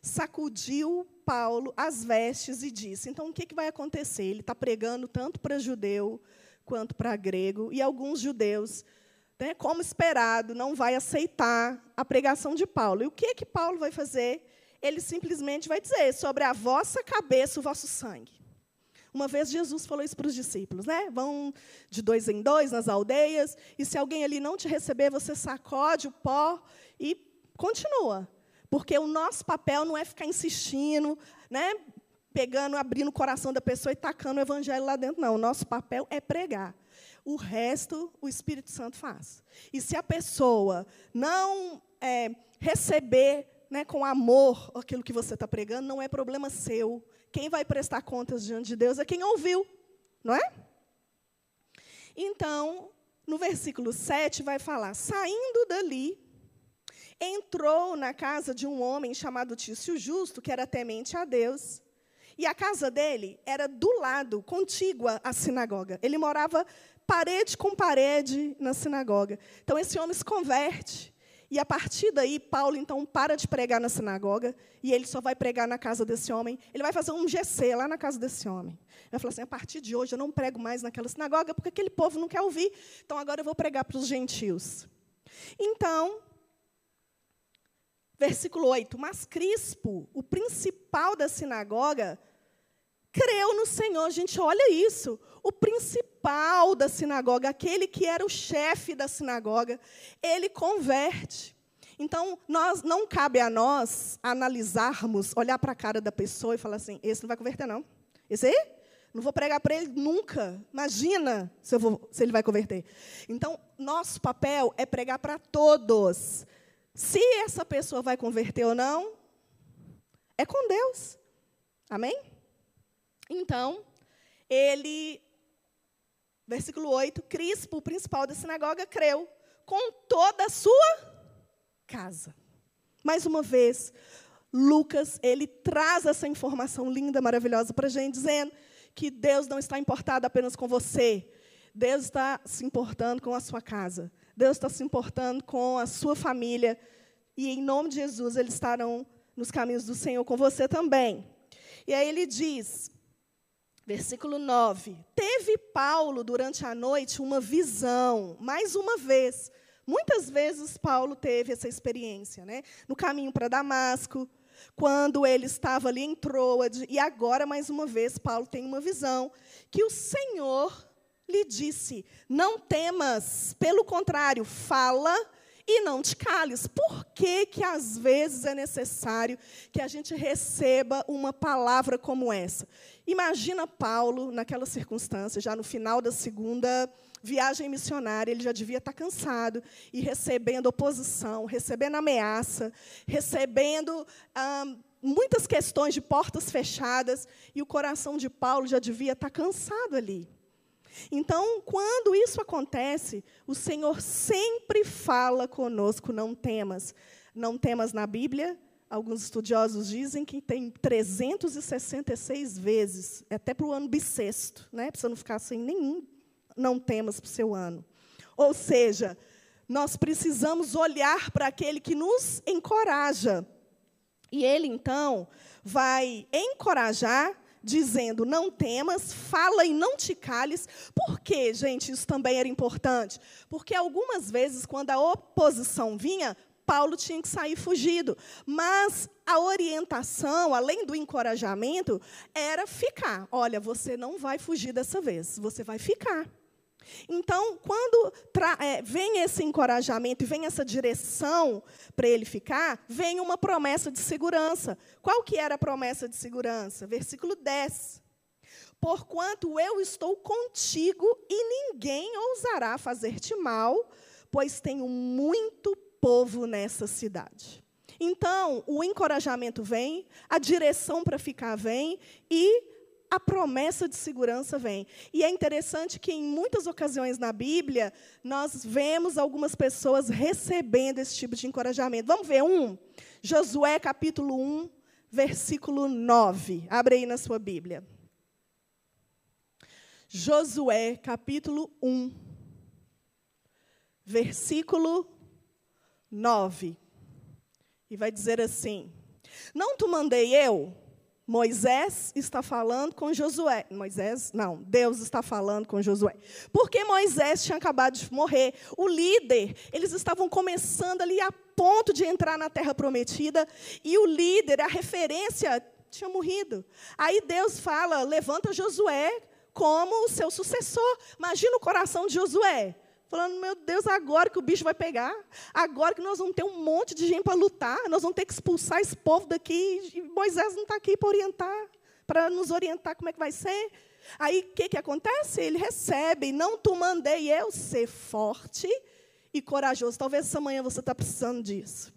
Speaker 1: sacudiu Paulo as vestes e disse: Então, o que, que vai acontecer? Ele está pregando tanto para judeu quanto para grego, e alguns judeus, né, como esperado, não vai aceitar a pregação de Paulo. E o que, que Paulo vai fazer? ele simplesmente vai dizer: sobre a vossa cabeça o vosso sangue. Uma vez Jesus falou isso para os discípulos, né? Vão de dois em dois nas aldeias, e se alguém ali não te receber, você sacode o pó e continua. Porque o nosso papel não é ficar insistindo, né? Pegando, abrindo o coração da pessoa e tacando o evangelho lá dentro, não. O nosso papel é pregar. O resto, o Espírito Santo faz. E se a pessoa não é, receber né, com amor aquilo que você está pregando, não é problema seu. Quem vai prestar contas diante de Deus é quem ouviu, não é? Então, no versículo 7 vai falar: saindo dali, entrou na casa de um homem chamado Tício Justo, que era temente a Deus. E a casa dele era do lado, contígua à sinagoga. Ele morava parede com parede na sinagoga. Então, esse homem se converte. E a partir daí, Paulo então para de pregar na sinagoga e ele só vai pregar na casa desse homem. Ele vai fazer um GC lá na casa desse homem. Ele vai falar assim: a partir de hoje eu não prego mais naquela sinagoga porque aquele povo não quer ouvir. Então agora eu vou pregar para os gentios. Então, versículo 8: Mas Crispo, o principal da sinagoga, creu no Senhor. Gente, olha isso. O principal da sinagoga, aquele que era o chefe da sinagoga, ele converte. Então, nós não cabe a nós analisarmos, olhar para a cara da pessoa e falar assim: esse não vai converter, não. Esse aí? Não vou pregar para ele nunca. Imagina se, vou, se ele vai converter. Então, nosso papel é pregar para todos. Se essa pessoa vai converter ou não, é com Deus. Amém? Então, ele, versículo 8, Crispo, o principal da sinagoga, creu com toda a sua casa. Mais uma vez, Lucas, ele traz essa informação linda, maravilhosa para a gente, dizendo que Deus não está importado apenas com você, Deus está se importando com a sua casa, Deus está se importando com a sua família, e em nome de Jesus, eles estarão nos caminhos do Senhor com você também. E aí ele diz: Versículo 9. Teve Paulo, durante a noite, uma visão, mais uma vez. Muitas vezes Paulo teve essa experiência, né? No caminho para Damasco, quando ele estava ali em Troade, e agora, mais uma vez, Paulo tem uma visão que o Senhor lhe disse: Não temas, pelo contrário, fala e não te cales. Por que, que às vezes é necessário que a gente receba uma palavra como essa? Imagina Paulo naquela circunstância, já no final da segunda viagem missionária, ele já devia estar cansado e recebendo oposição, recebendo ameaça, recebendo muitas questões de portas fechadas, e o coração de Paulo já devia estar cansado ali. Então, quando isso acontece, o Senhor sempre fala conosco, não temas. Não temas na Bíblia, alguns estudiosos dizem que tem 366 vezes, é até para o ano bissexto, né? para você não ficar sem nenhum não temas para o seu ano. Ou seja, nós precisamos olhar para aquele que nos encoraja. E ele, então, vai encorajar dizendo: Não temas, fala e não te cales. Por que, gente, isso também era importante? Porque algumas vezes, quando a oposição vinha, Paulo tinha que sair fugido. Mas a orientação, além do encorajamento, era ficar. Olha, você não vai fugir dessa vez, você vai ficar. Então, quando é, vem esse encorajamento e vem essa direção para ele ficar, vem uma promessa de segurança. Qual que era a promessa de segurança? Versículo 10. Porquanto eu estou contigo e ninguém ousará fazer-te mal, pois tenho muito povo nessa cidade. Então, o encorajamento vem, a direção para ficar vem e a promessa de segurança vem. E é interessante que, em muitas ocasiões na Bíblia, nós vemos algumas pessoas recebendo esse tipo de encorajamento. Vamos ver um? Josué, capítulo 1, versículo 9. Abre aí na sua Bíblia. Josué, capítulo 1, versículo 9. E vai dizer assim: Não te mandei eu? Moisés está falando com Josué. Moisés, não, Deus está falando com Josué. Porque Moisés tinha acabado de morrer. O líder, eles estavam começando ali a ponto de entrar na terra prometida. E o líder, a referência, tinha morrido. Aí Deus fala: levanta Josué como o seu sucessor. Imagina o coração de Josué falando: meu Deus, agora que o bicho vai pegar, agora que nós vamos ter um monte de gente para lutar, nós vamos ter que expulsar esse povo daqui. E Moisés não está aqui para orientar, para nos orientar como é que vai ser. Aí o que, que acontece? Ele recebe, não tu mandei eu ser forte e corajoso. Talvez essa manhã você está precisando disso.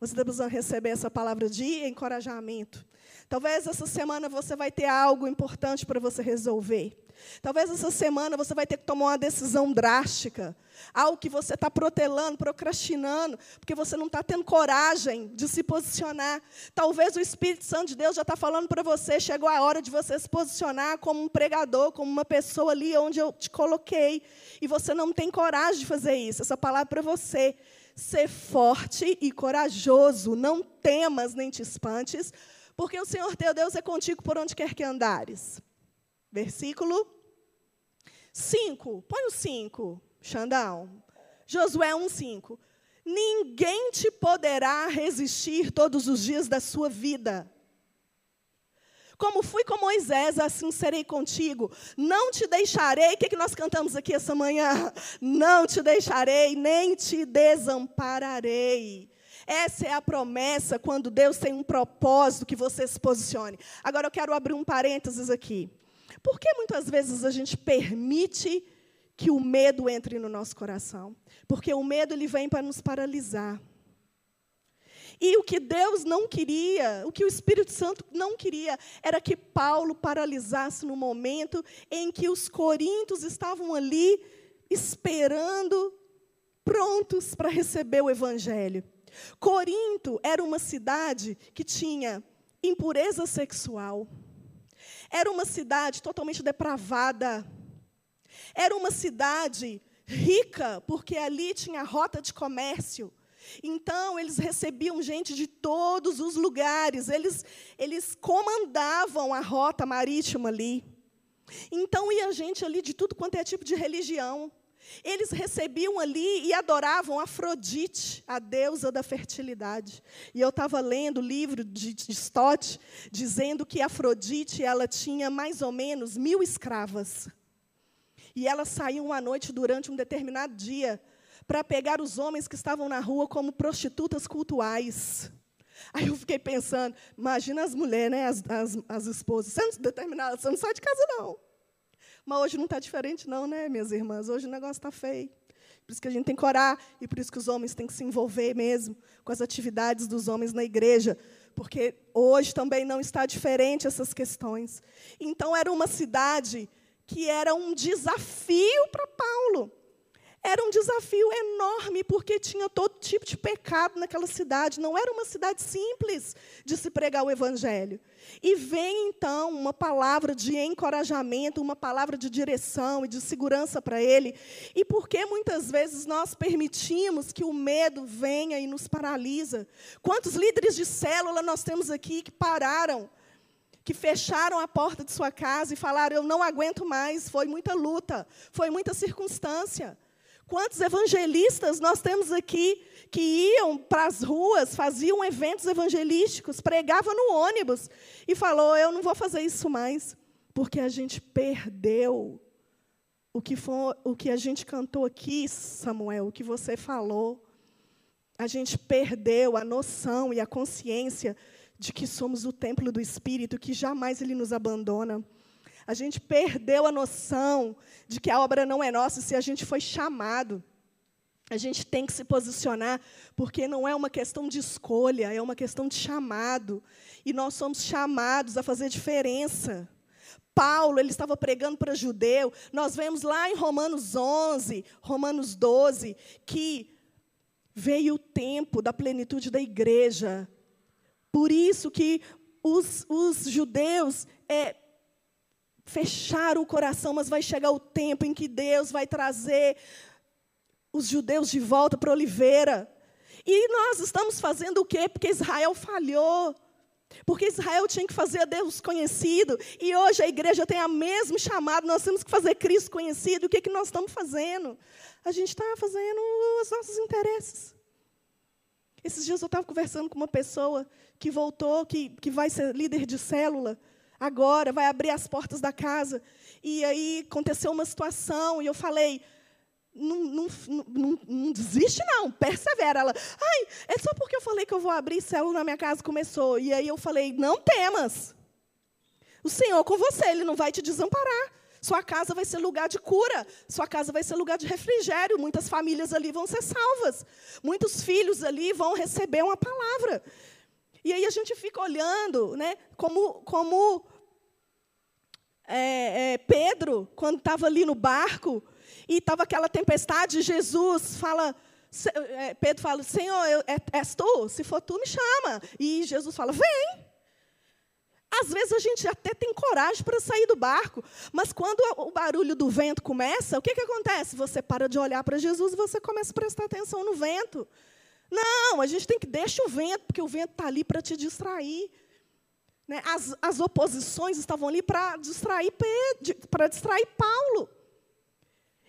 Speaker 1: Você está precisando receber essa palavra de encorajamento. Talvez essa semana você vai ter algo importante para você resolver. Talvez essa semana você vai ter que tomar uma decisão drástica. Algo que você está protelando, procrastinando, porque você não está tendo coragem de se posicionar. Talvez o Espírito Santo de Deus já está falando para você, chegou a hora de você se posicionar como um pregador, como uma pessoa ali onde eu te coloquei. E você não tem coragem de fazer isso. Essa palavra é para você. Ser forte e corajoso, não temas nem te espantes, porque o Senhor teu Deus é contigo por onde quer que andares. Versículo 5. Põe o 5, Xandão. Josué 1, 5. Ninguém te poderá resistir todos os dias da sua vida. Como fui com Moisés, assim serei contigo. Não te deixarei. O que, é que nós cantamos aqui essa manhã? Não te deixarei, nem te desampararei. Essa é a promessa quando Deus tem um propósito que você se posicione. Agora eu quero abrir um parênteses aqui. Por que muitas vezes a gente permite que o medo entre no nosso coração? Porque o medo ele vem para nos paralisar. E o que Deus não queria, o que o Espírito Santo não queria, era que Paulo paralisasse no momento em que os coríntios estavam ali esperando, prontos para receber o Evangelho. Corinto era uma cidade que tinha impureza sexual, era uma cidade totalmente depravada, era uma cidade rica, porque ali tinha rota de comércio. Então, eles recebiam gente de todos os lugares, eles, eles comandavam a rota marítima ali. Então, ia gente ali de tudo quanto é tipo de religião. Eles recebiam ali e adoravam Afrodite, a deusa da fertilidade. E eu estava lendo o livro de, de Stott, dizendo que Afrodite ela tinha mais ou menos mil escravas. E elas saíam à noite durante um determinado dia para pegar os homens que estavam na rua como prostitutas cultuais. Aí eu fiquei pensando, imagina as mulheres, né, as, as, as esposas, sendo determinadas, você não sai de casa, não. Mas hoje não está diferente, não, né, minhas irmãs? Hoje o negócio está feio. Por isso que a gente tem que orar e por isso que os homens têm que se envolver mesmo com as atividades dos homens na igreja, porque hoje também não está diferente essas questões. Então era uma cidade que era um desafio para Paulo. Era um desafio enorme, porque tinha todo tipo de pecado naquela cidade. Não era uma cidade simples de se pregar o evangelho. E vem então uma palavra de encorajamento, uma palavra de direção e de segurança para ele. E porque muitas vezes nós permitimos que o medo venha e nos paralisa? Quantos líderes de célula nós temos aqui que pararam que fecharam a porta de sua casa e falaram: Eu não aguento mais. Foi muita luta, foi muita circunstância. Quantos evangelistas nós temos aqui que iam para as ruas, faziam eventos evangelísticos, pregavam no ônibus e falou: "Eu não vou fazer isso mais, porque a gente perdeu o que foi, o que a gente cantou aqui, Samuel, o que você falou. A gente perdeu a noção e a consciência de que somos o templo do Espírito, que jamais ele nos abandona. A gente perdeu a noção de que a obra não é nossa se a gente foi chamado. A gente tem que se posicionar, porque não é uma questão de escolha, é uma questão de chamado. E nós somos chamados a fazer diferença. Paulo, ele estava pregando para judeu. Nós vemos lá em Romanos 11, Romanos 12, que veio o tempo da plenitude da igreja. Por isso que os, os judeus é, fecharam o coração, mas vai chegar o tempo em que Deus vai trazer os judeus de volta para a oliveira. E nós estamos fazendo o quê? Porque Israel falhou. Porque Israel tinha que fazer Deus conhecido. E hoje a igreja tem a mesmo chamado, nós temos que fazer Cristo conhecido. O que, que nós estamos fazendo? A gente está fazendo os nossos interesses. Esses dias eu estava conversando com uma pessoa que voltou, que, que vai ser líder de célula agora, vai abrir as portas da casa. E aí aconteceu uma situação e eu falei, não, não, não, não, desiste, não, persevera. Ela, ai, é só porque eu falei que eu vou abrir célula na minha casa, começou. E aí eu falei, não temas. O Senhor com você, Ele não vai te desamparar. Sua casa vai ser lugar de cura, sua casa vai ser lugar de refrigério. Muitas famílias ali vão ser salvas, muitos filhos ali vão receber uma palavra. E aí a gente fica olhando, né, como, como é, é, Pedro, quando estava ali no barco, e estava aquela tempestade, Jesus fala, é, Pedro fala, Senhor, eu, é, és tu? Se for tu, me chama. E Jesus fala, vem. Às vezes a gente até tem coragem para sair do barco, mas quando o barulho do vento começa, o que, que acontece? Você para de olhar para Jesus e você começa a prestar atenção no vento. Não, a gente tem que deixar o vento, porque o vento está ali para te distrair. Né? As, as oposições estavam ali para distrair, para distrair Paulo.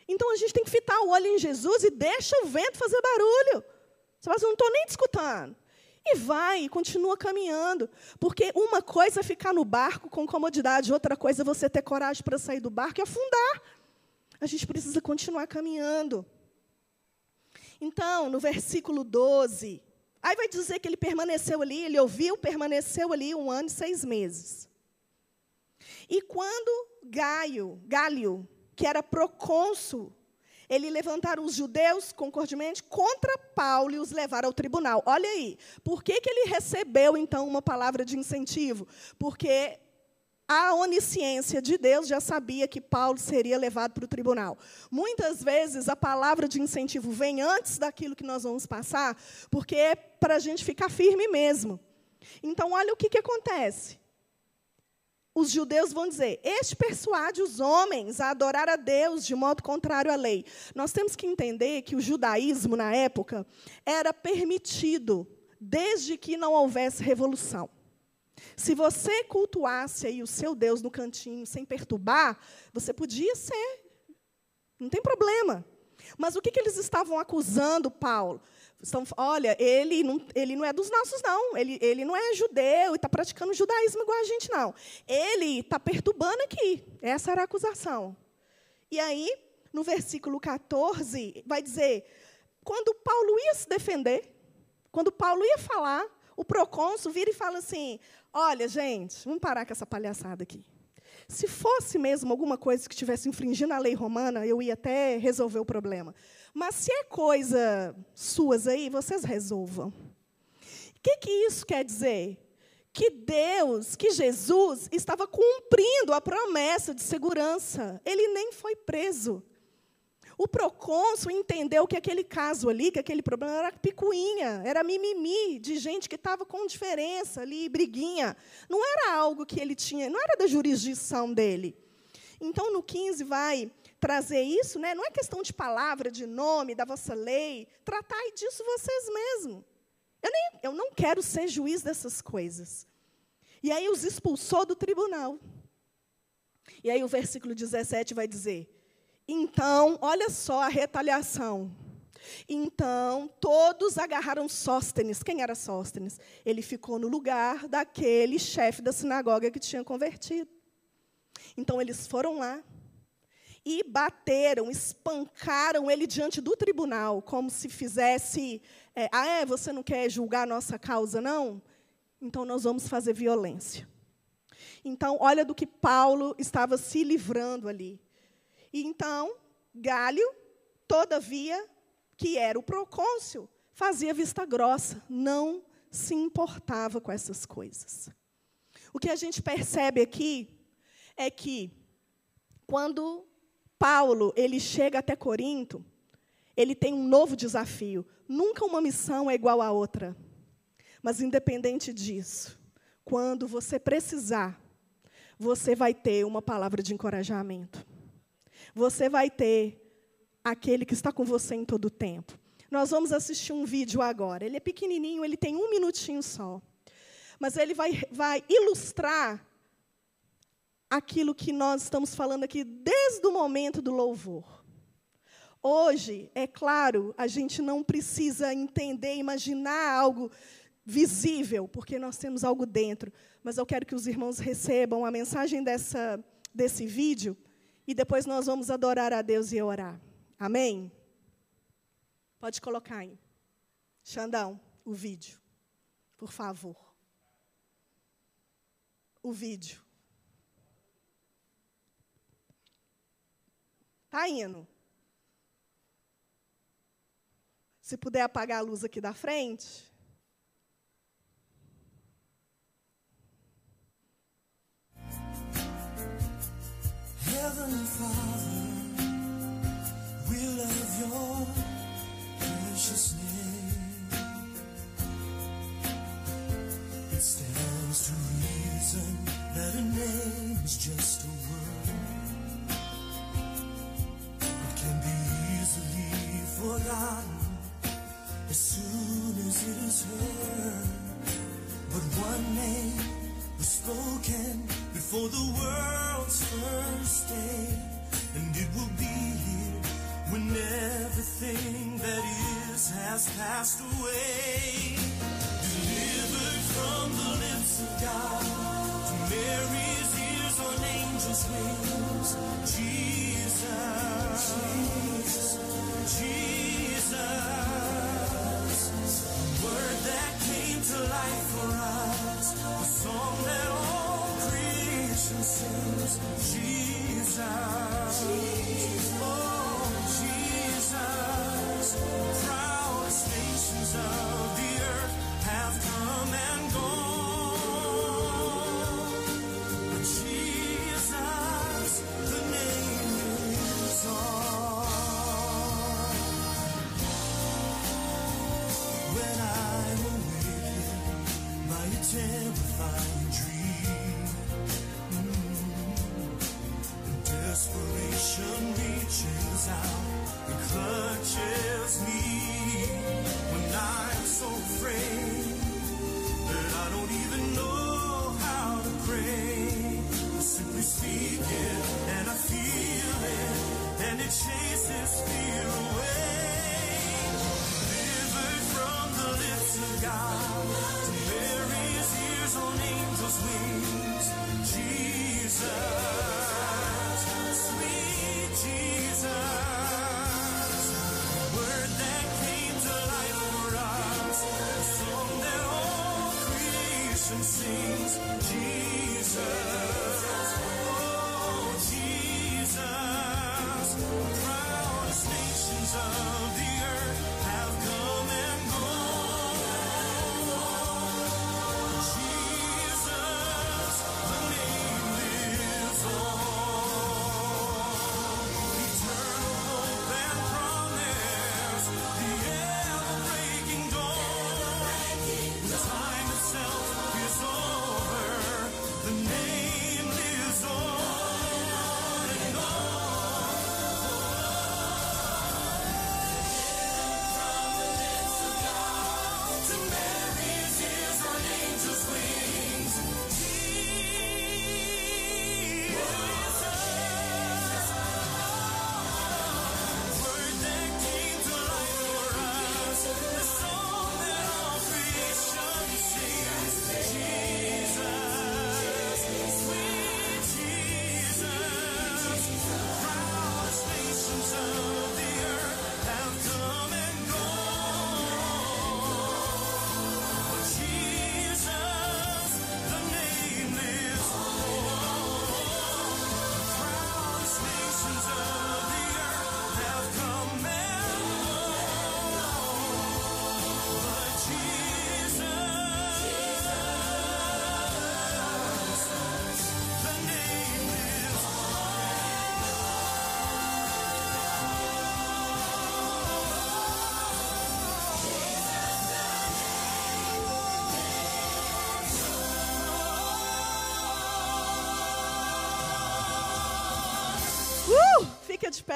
Speaker 1: Então a gente tem que fitar o olho em Jesus e deixa o vento fazer barulho. Você fala assim, não estou nem discutindo. E vai, e continua caminhando. Porque uma coisa é ficar no barco com comodidade, outra coisa é você ter coragem para sair do barco e afundar. A gente precisa continuar caminhando. Então, no versículo 12, aí vai dizer que ele permaneceu ali, ele ouviu, permaneceu ali um ano e seis meses. E quando Gaio, Galio, que era procônsul, ele levantaram os judeus concordemente contra Paulo e os levaram ao tribunal. Olha aí, por que, que ele recebeu, então, uma palavra de incentivo? Porque a onisciência de Deus já sabia que Paulo seria levado para o tribunal. Muitas vezes a palavra de incentivo vem antes daquilo que nós vamos passar, porque é para a gente ficar firme mesmo. Então, olha o que, que acontece. Os judeus vão dizer: Este persuade os homens a adorar a Deus de modo contrário à lei. Nós temos que entender que o judaísmo, na época, era permitido, desde que não houvesse revolução. Se você cultuasse aí o seu Deus no cantinho sem perturbar, você podia ser. Não tem problema. Mas o que, que eles estavam acusando Paulo? Estão, olha, ele não, ele não é dos nossos, não. Ele, ele não é judeu e está praticando judaísmo igual a gente, não. Ele está perturbando aqui. Essa era a acusação. E aí, no versículo 14, vai dizer: quando Paulo ia se defender, quando Paulo ia falar, o procônsul vira e fala assim: Olha, gente, vamos parar com essa palhaçada aqui. Se fosse mesmo alguma coisa que estivesse infringindo a lei romana, eu ia até resolver o problema. Mas se é coisa suas aí, vocês resolvam. O que, que isso quer dizer? Que Deus, que Jesus, estava cumprindo a promessa de segurança. Ele nem foi preso. O procônsul entendeu que aquele caso ali, que aquele problema era picuinha, era mimimi de gente que estava com diferença ali, briguinha. Não era algo que ele tinha, não era da jurisdição dele. Então, no 15 vai trazer isso, né? não é questão de palavra, de nome, da vossa lei. Tratai disso vocês mesmos. Eu, nem, eu não quero ser juiz dessas coisas. E aí os expulsou do tribunal. E aí o versículo 17 vai dizer: então, olha só a retaliação. Então, todos agarraram Sóstenes. Quem era Sóstenes? Ele ficou no lugar daquele chefe da sinagoga que tinha convertido. Então, eles foram lá e bateram, espancaram ele diante do tribunal, como se fizesse: é, ah, é, você não quer julgar a nossa causa, não? Então, nós vamos fazer violência. Então, olha do que Paulo estava se livrando ali. E então, Galho, todavia, que era o procônsul, fazia vista grossa, não se importava com essas coisas. O que a gente percebe aqui é que quando Paulo ele chega até Corinto, ele tem um novo desafio. Nunca uma missão é igual à outra. Mas independente disso, quando você precisar, você vai ter uma palavra de encorajamento você vai ter aquele que está com você em todo o tempo. Nós vamos assistir um vídeo agora. Ele é pequenininho, ele tem um minutinho só. Mas ele vai, vai ilustrar aquilo que nós estamos falando aqui desde o momento do louvor. Hoje, é claro, a gente não precisa entender, imaginar algo visível, porque nós temos algo dentro. Mas eu quero que os irmãos recebam a mensagem dessa, desse vídeo e depois nós vamos adorar a Deus e orar. Amém? Pode colocar aí. Xandão, o vídeo. Por favor. O vídeo. Está indo. Se puder apagar a luz aqui da frente. Heavenly Father, we love your precious name. It stands to reason that a name is just a word. It can be easily forgotten as soon as it is heard. But one name was spoken before the world's first day, and it will be here when everything that is has passed away. Delivered from the lips of God to Mary's ears on angels' wings, Jesus, Jesus, Jesus, word that came to life for us, the song that
Speaker 2: since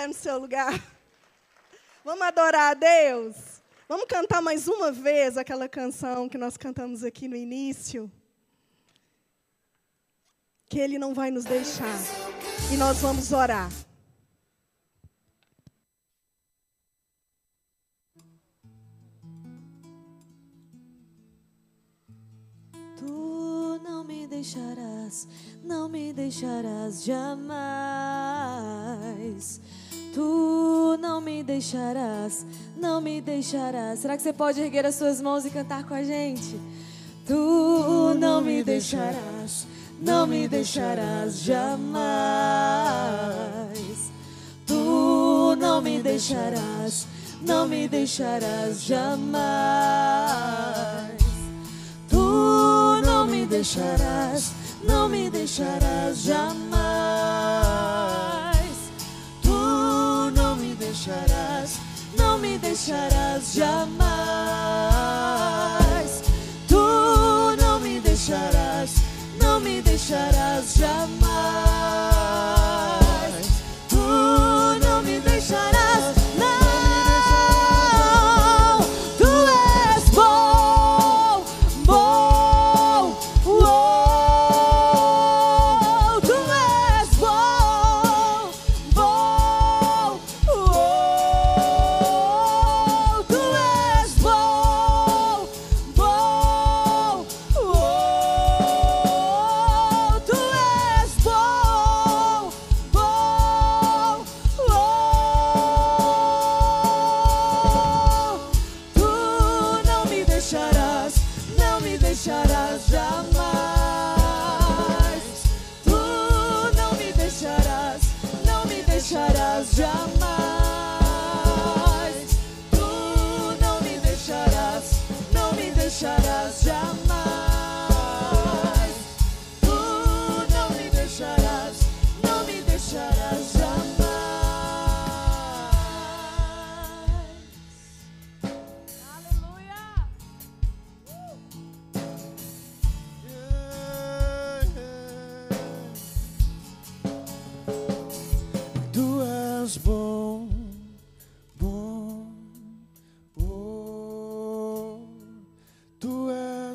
Speaker 2: pé no seu lugar. Vamos adorar a Deus? Vamos cantar mais uma vez aquela canção que nós cantamos aqui no início? Que Ele não vai nos deixar. E nós vamos orar.
Speaker 3: Tu não me deixarás, não me deixarás jamais. Tu não me deixarás, não me deixarás. Será que você pode erguer as suas mãos e cantar com a gente? Tu não me deixarás, não me deixarás jamais. Tu não me deixarás, não me deixarás jamais. Tu não me deixarás, não me deixarás jamais. Me deixarás jamais. Tu não me deixarás, não me deixarás jamais.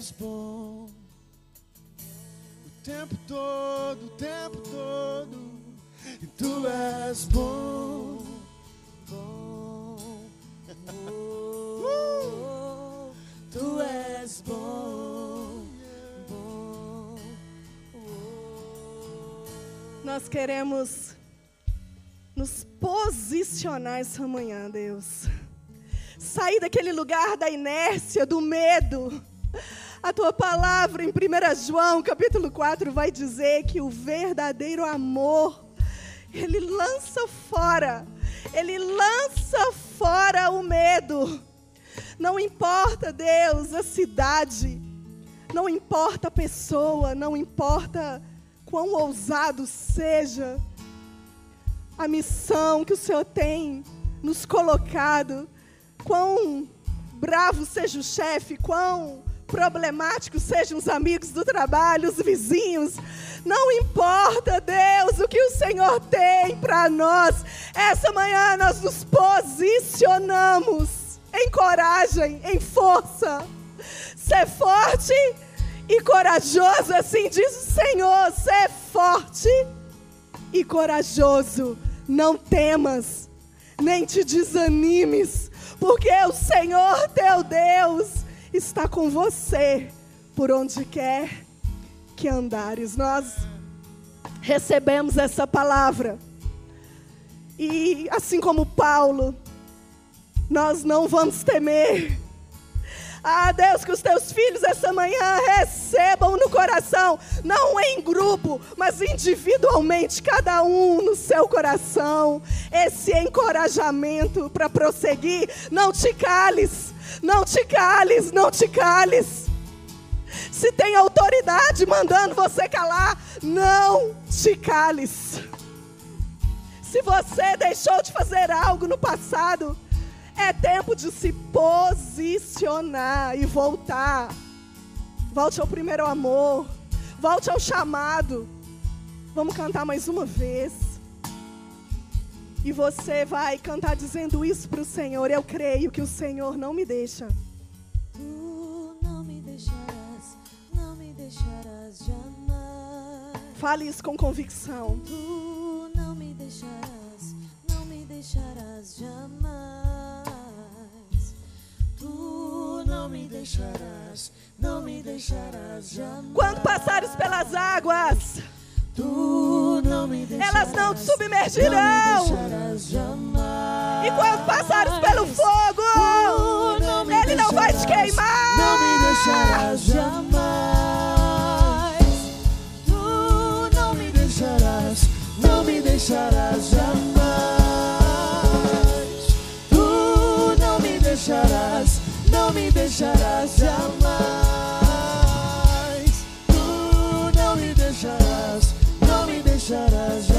Speaker 3: És bom.
Speaker 4: O tempo todo, o tempo todo, e tu és bom, bom,
Speaker 3: Oh, tu és bom, bom.
Speaker 2: Nós queremos nos posicionar essa manhã, Deus. Sair daquele lugar da inércia, do medo.
Speaker 1: A tua palavra em 1 João, capítulo 4, vai dizer que o verdadeiro amor, ele lança fora, ele lança fora o medo. Não importa, Deus, a cidade, não importa a pessoa, não importa quão ousado seja a missão que o Senhor tem nos colocado, quão bravo seja o chefe, quão problemáticos sejam os amigos do trabalho, os vizinhos, não importa, Deus, o que o Senhor tem para nós. Essa manhã nós nos posicionamos em coragem, em força. Ser forte e corajoso, assim diz o Senhor. Ser forte e corajoso. Não temas, nem te desanimes, porque o Senhor teu Deus está com você por onde quer que andares. Nós recebemos essa palavra. E assim como Paulo, nós não vamos temer. Ah, Deus, que os teus filhos essa manhã recebam no coração, não em grupo, mas individualmente, cada um no seu coração, esse encorajamento para prosseguir. Não te cales, não te cales, não te cales. Se tem autoridade mandando você calar, não te cales. Se você deixou de fazer algo no passado, é tempo de se posicionar e voltar. Volte ao primeiro amor. Volte ao chamado. Vamos cantar mais uma vez. E você vai cantar dizendo isso para o Senhor. Eu creio que o Senhor não me deixa.
Speaker 3: Tu não me deixarás, não me deixarás jamais.
Speaker 1: Fale isso com convicção.
Speaker 3: Tu não me deixarás, não me deixarás jamais. Não me deixarás, não me deixarás jamais.
Speaker 1: Quando passares pelas águas,
Speaker 3: Tu não me deixarás,
Speaker 1: elas não te submergirão.
Speaker 3: Não me deixarás jamais.
Speaker 1: E quando passares pelo fogo,
Speaker 3: Tu não me
Speaker 1: ele não vai te queimar.
Speaker 3: Não me deixarás jamais. Tu não me deixarás, não me deixarás jamais. Não me deixarás jamais. Tu não me deixarás, não me deixarás jamais.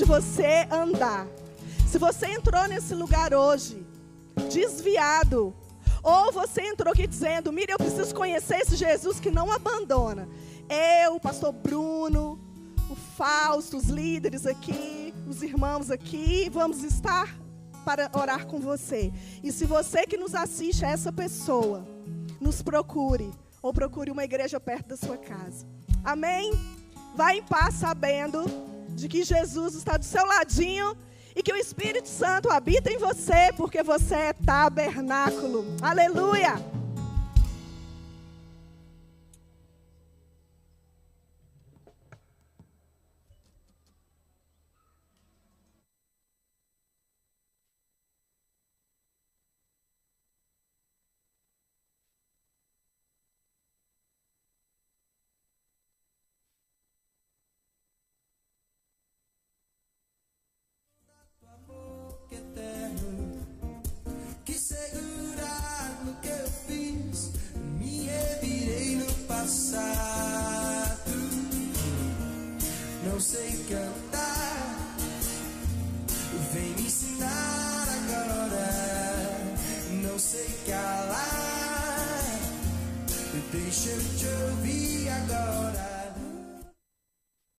Speaker 1: Onde você andar. Se você entrou nesse lugar hoje, desviado, ou você entrou aqui dizendo: Mira, eu preciso conhecer esse Jesus que não abandona. Eu, o pastor Bruno, o Fausto, os líderes aqui, os irmãos aqui, vamos estar para orar com você. E se você que nos assiste é essa pessoa, nos procure ou procure uma igreja perto da sua casa. Amém? Vá em paz sabendo de que Jesus está do seu ladinho e que o Espírito Santo habita em você, porque você é tabernáculo. Aleluia!